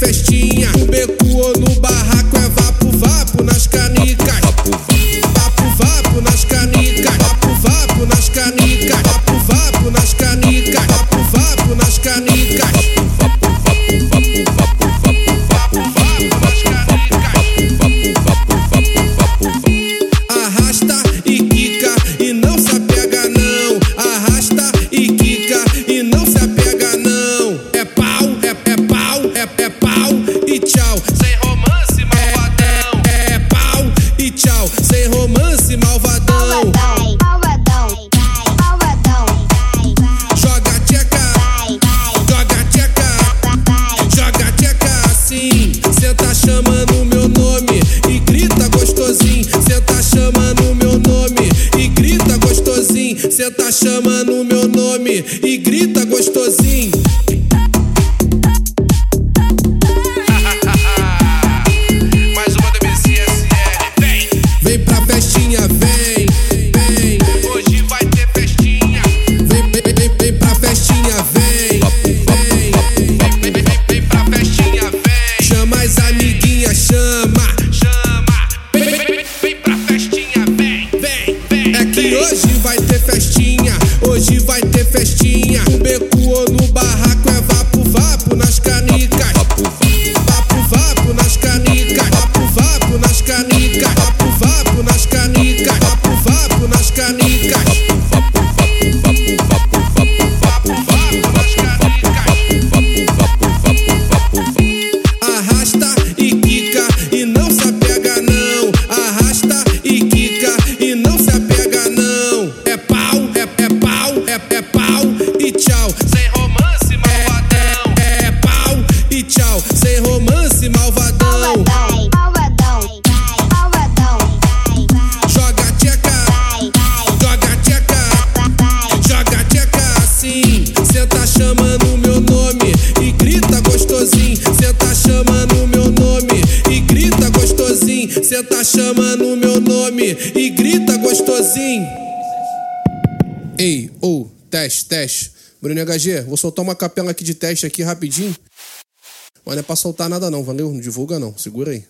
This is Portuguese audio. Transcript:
festinha. Becuou no barraco, é vapo, vapo nas canicas. Vapo, vapo, vapo. vapo festinha. e grita gostosinho. Ei, ou, oh, teste, teste. Bruno HG, vou soltar uma capela aqui de teste aqui rapidinho. Mas não é pra soltar nada não, valeu? Não divulga não, segura aí.